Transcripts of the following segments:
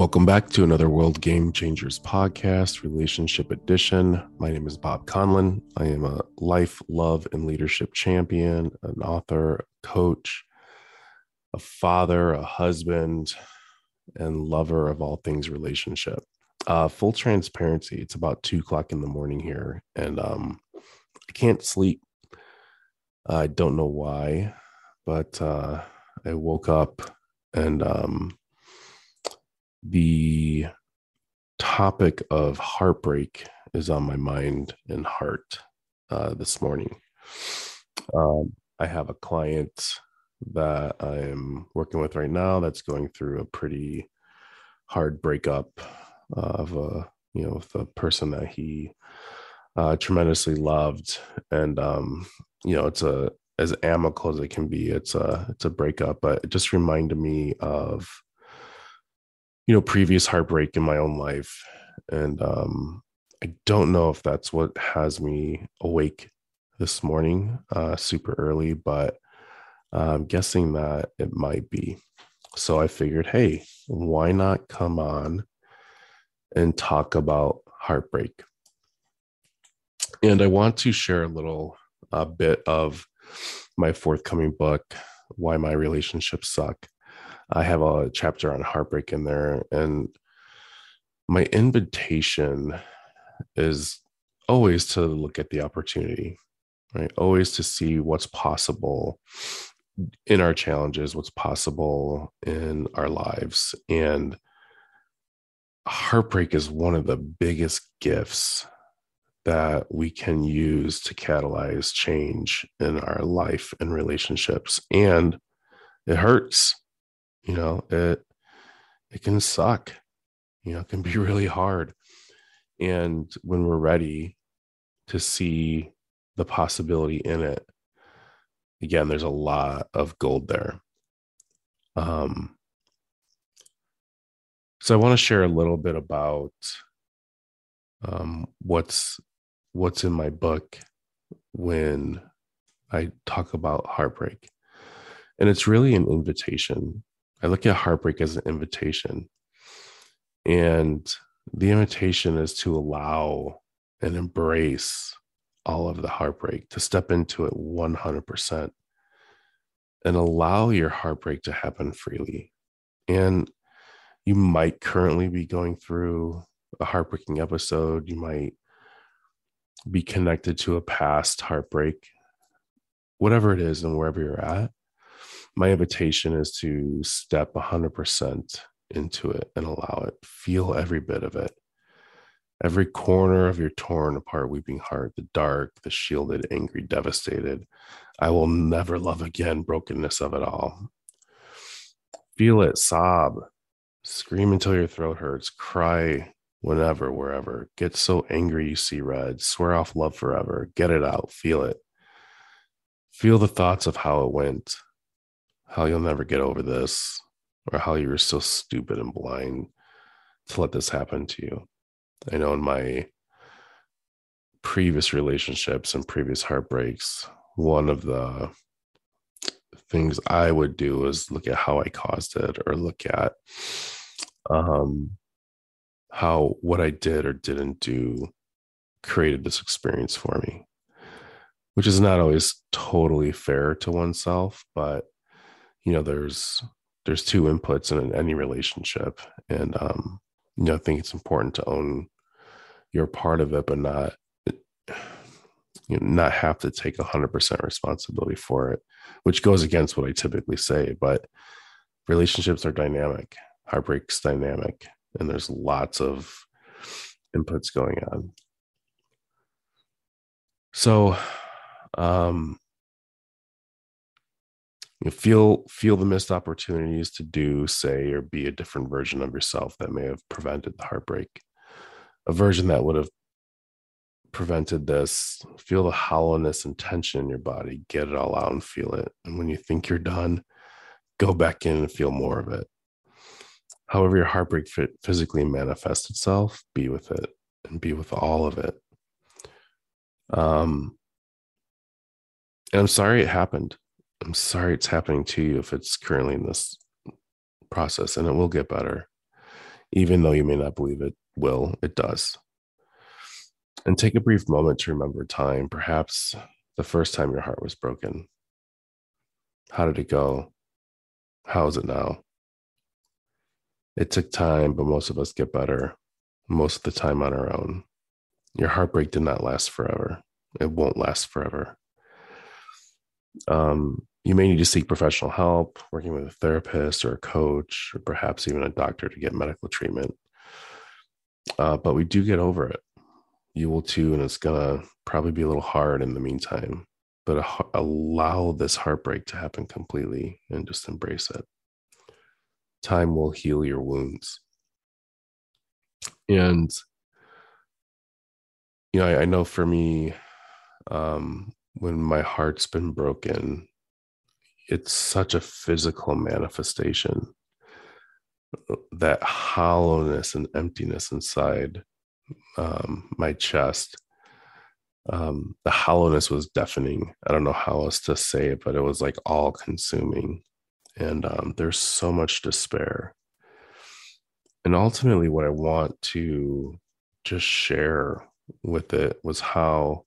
Welcome back to another World Game Changers podcast, Relationship Edition. My name is Bob Conlon. I am a life, love, and leadership champion, an author, a coach, a father, a husband, and lover of all things relationship. Uh, full transparency, it's about two o'clock in the morning here, and um, I can't sleep. I don't know why, but uh, I woke up and um, the topic of heartbreak is on my mind and heart uh, this morning. Um, I have a client that I'm working with right now that's going through a pretty hard breakup of a you know a person that he uh, tremendously loved, and um, you know it's a as amicable as it can be. It's a it's a breakup, but it just reminded me of you know previous heartbreak in my own life. And um i don't know if that's what has me awake this morning uh super early but i'm guessing that it might be. So i figured hey why not come on and talk about heartbreak? And i want to share a little uh, bit of my forthcoming book why my relationships suck I have a chapter on heartbreak in there. And my invitation is always to look at the opportunity, right? Always to see what's possible in our challenges, what's possible in our lives. And heartbreak is one of the biggest gifts that we can use to catalyze change in our life and relationships. And it hurts you know it it can suck you know it can be really hard. And when we're ready to see the possibility in it again there's a lot of gold there. Um so i want to share a little bit about um what's what's in my book when i talk about heartbreak. And it's really an invitation I look at heartbreak as an invitation. And the invitation is to allow and embrace all of the heartbreak, to step into it 100% and allow your heartbreak to happen freely. And you might currently be going through a heartbreaking episode. You might be connected to a past heartbreak, whatever it is, and wherever you're at my invitation is to step 100% into it and allow it. Feel every bit of it. Every corner of your torn apart weeping heart the dark the shielded angry devastated. I will never love again brokenness of it all. Feel it. Sob. Scream until your throat hurts. Cry whenever wherever. Get so angry you see red. Swear off love forever. Get it out. Feel it. Feel the thoughts of how it went how you'll never get over this or how you were so stupid and blind to let this happen to you. I know in my previous relationships and previous heartbreaks, one of the things I would do is look at how I caused it or look at um, how what I did or didn't do created this experience for me, which is not always totally fair to oneself, but you know there's there's two inputs in any relationship. And um you know i think it's important to own your part of it but not you know not have to take 100% responsibility for it which goes against what i typically say. But relationships are dynamic heartbreaks dynamic and there's lots of inputs going on. So um you feel feel the missed opportunities to do say or be a different version of yourself that may have prevented the heartbreak a version that would have prevented this, feel the hollowness and tension in your body, get it all out and feel it. And when you think you're done, go back in and feel more of it. However, your heartbreak physically manifests itself, be with it and be with all of it. Um, and I'm sorry it happened. I'm sorry it's happening to you if it's currently in this process, and it will get better. Even though you may not believe it will, it does. And take a brief moment to remember time, perhaps the first time your heart was broken. How did it go? How is it now? It took time, but most of us get better most of the time on our own. Your heartbreak did not last forever. It won't last forever. Um, you may need to seek professional help, working with a therapist or a coach, or perhaps even a doctor to get medical treatment. Uh, but we do get over it. You will too, and it's gonna probably be a little hard in the meantime. But a, allow this heartbreak to happen completely and just embrace it. Time will heal your wounds. And you know, I, I know for me, um, when my heart's been broken, it's such a physical manifestation. That hollowness and emptiness inside um, my chest. Um, the hollowness was deafening. I don't know how else to say it, but it was like all consuming. And um, there's so much despair. And ultimately, what I want to just share with it was how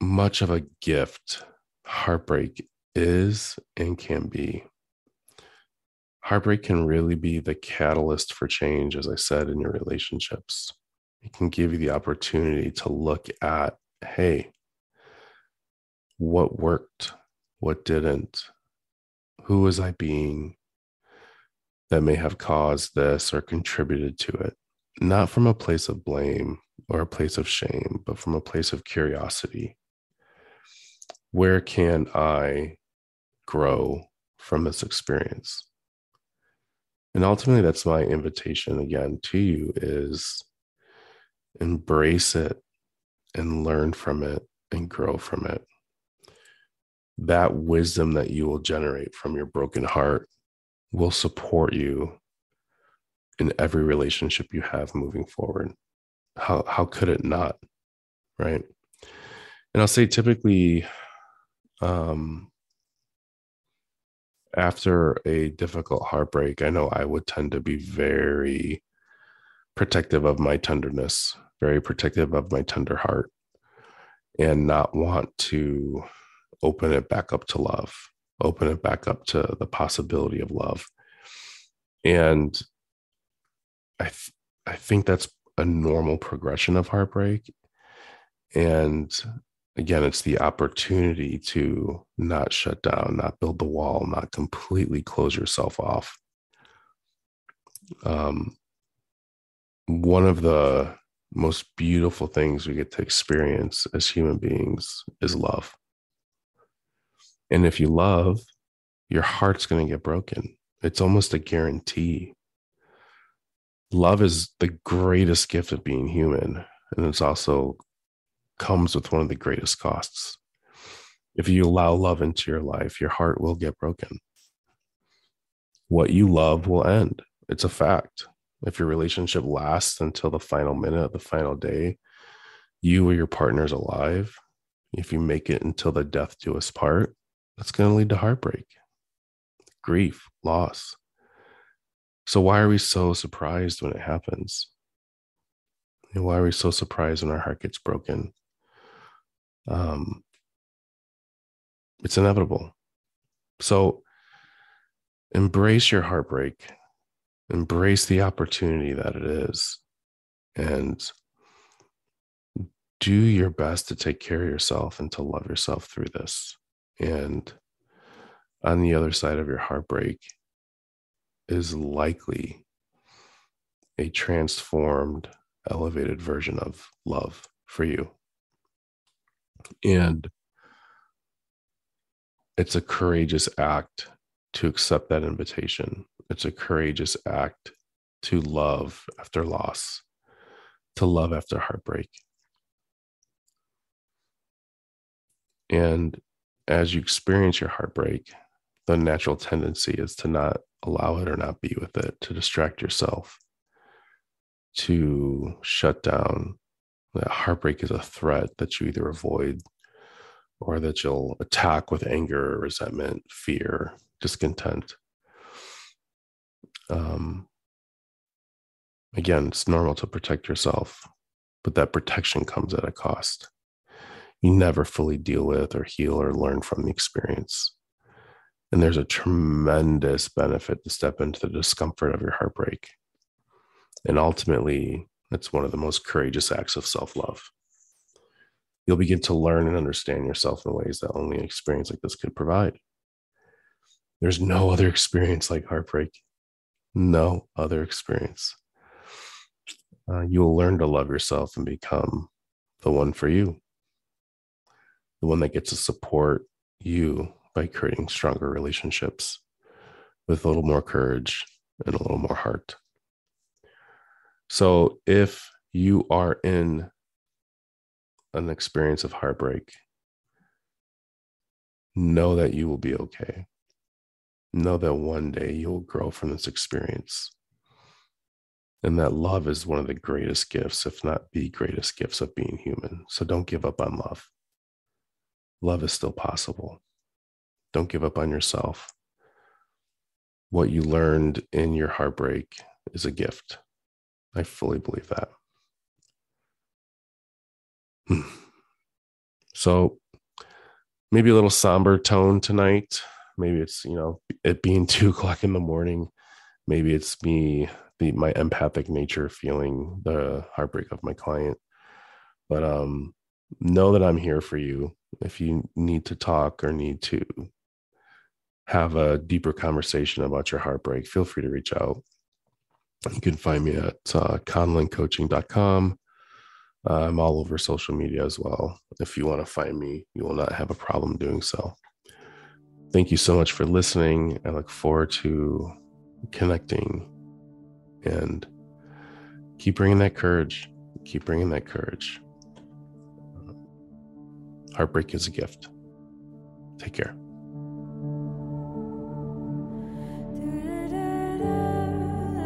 much of a gift heartbreak is and can be. Heartbreak can really be the catalyst for change, as I said, in your relationships. It can give you the opportunity to look at, hey, what worked? What didn't? Who was I being that may have caused this or contributed to it? Not from a place of blame or a place of shame, but from a place of curiosity where can I grow from this experience? And ultimately, that's my invitation again to you is embrace it and learn from it and grow from it. That wisdom that you will generate from your broken heart will support you in every relationship you have moving forward. How, how could it not? Right. And I'll say typically um, after a difficult heartbreak, I know I would tend to be very protective of my tenderness, very protective of my tender heart, and not want to open it back up to love, open it back up to the possibility of love. And I, th- I think that's a normal progression of heartbreak. And again, it's the opportunity to not shut down, not build the wall, not completely close yourself off. Um, one of the most beautiful things we get to experience as human beings is love. And if you love, your heart's going to get broken. It's almost a guarantee. Love is the greatest gift of being human. And it's also comes with one of the greatest costs. If you allow love into your life, your heart will get broken. What you love will end. It's a fact. If your relationship lasts until the final minute, the final day, you or your partner is alive. If you make it until the death do us part, that's going to lead to heartbreak, grief, loss. So, why are we so surprised when it happens? And why are we so surprised when our heart gets broken? Um, it's inevitable. So embrace your heartbreak, embrace the opportunity that it is, and do your best to take care of yourself and to love yourself through this. And on the other side of your heartbreak is likely a transformed, elevated version of love for you. And it's a courageous act to accept that invitation. It's a courageous act to love after loss. to love after heartbreak. And as you experience your heartbreak, the natural tendency is to not allow it or not be with it, to distract yourself, to shut down. That heartbreak is a threat that you either avoid or that you'll attack with anger, resentment, fear, discontent. Um, again, it's normal to protect yourself, but that protection comes at a cost. You never fully deal with or heal or learn from the experience. And there's a tremendous benefit to step into the discomfort of your heartbreak. And ultimately, it's one of the most courageous acts of self love. You'll begin to learn and understand yourself in ways that only an experience like this could provide. There's no other experience like heartbreak, no other experience. Uh, you will learn to love yourself and become the one for you, the one that gets to support you by creating stronger relationships with a little more courage and a little more heart. So, if you are in an experience of heartbreak, know that you will be okay. Know that one day you will grow from this experience. And that love is one of the greatest gifts, if not the greatest gifts of being human. So don't give up on love. Love is still possible. Don't give up on yourself. What you learned in your heartbreak is a gift. I fully believe that. So maybe a little somber tone tonight. Maybe it's, you know, it being two o'clock in the morning. Maybe it's me, the my empathic nature feeling the heartbreak of my client. But um know that I'm here for you. If you need to talk or need to have a deeper conversation about your heartbreak, feel free to reach out. You can find me at uh, conloncoaching.com. Uh, I'm all over social media as well. If you want to find me, you will not have a problem doing so. Thank you so much for listening. I look forward to connecting and keep bringing that courage. Keep bringing that courage. Heartbreak is a gift. Take care.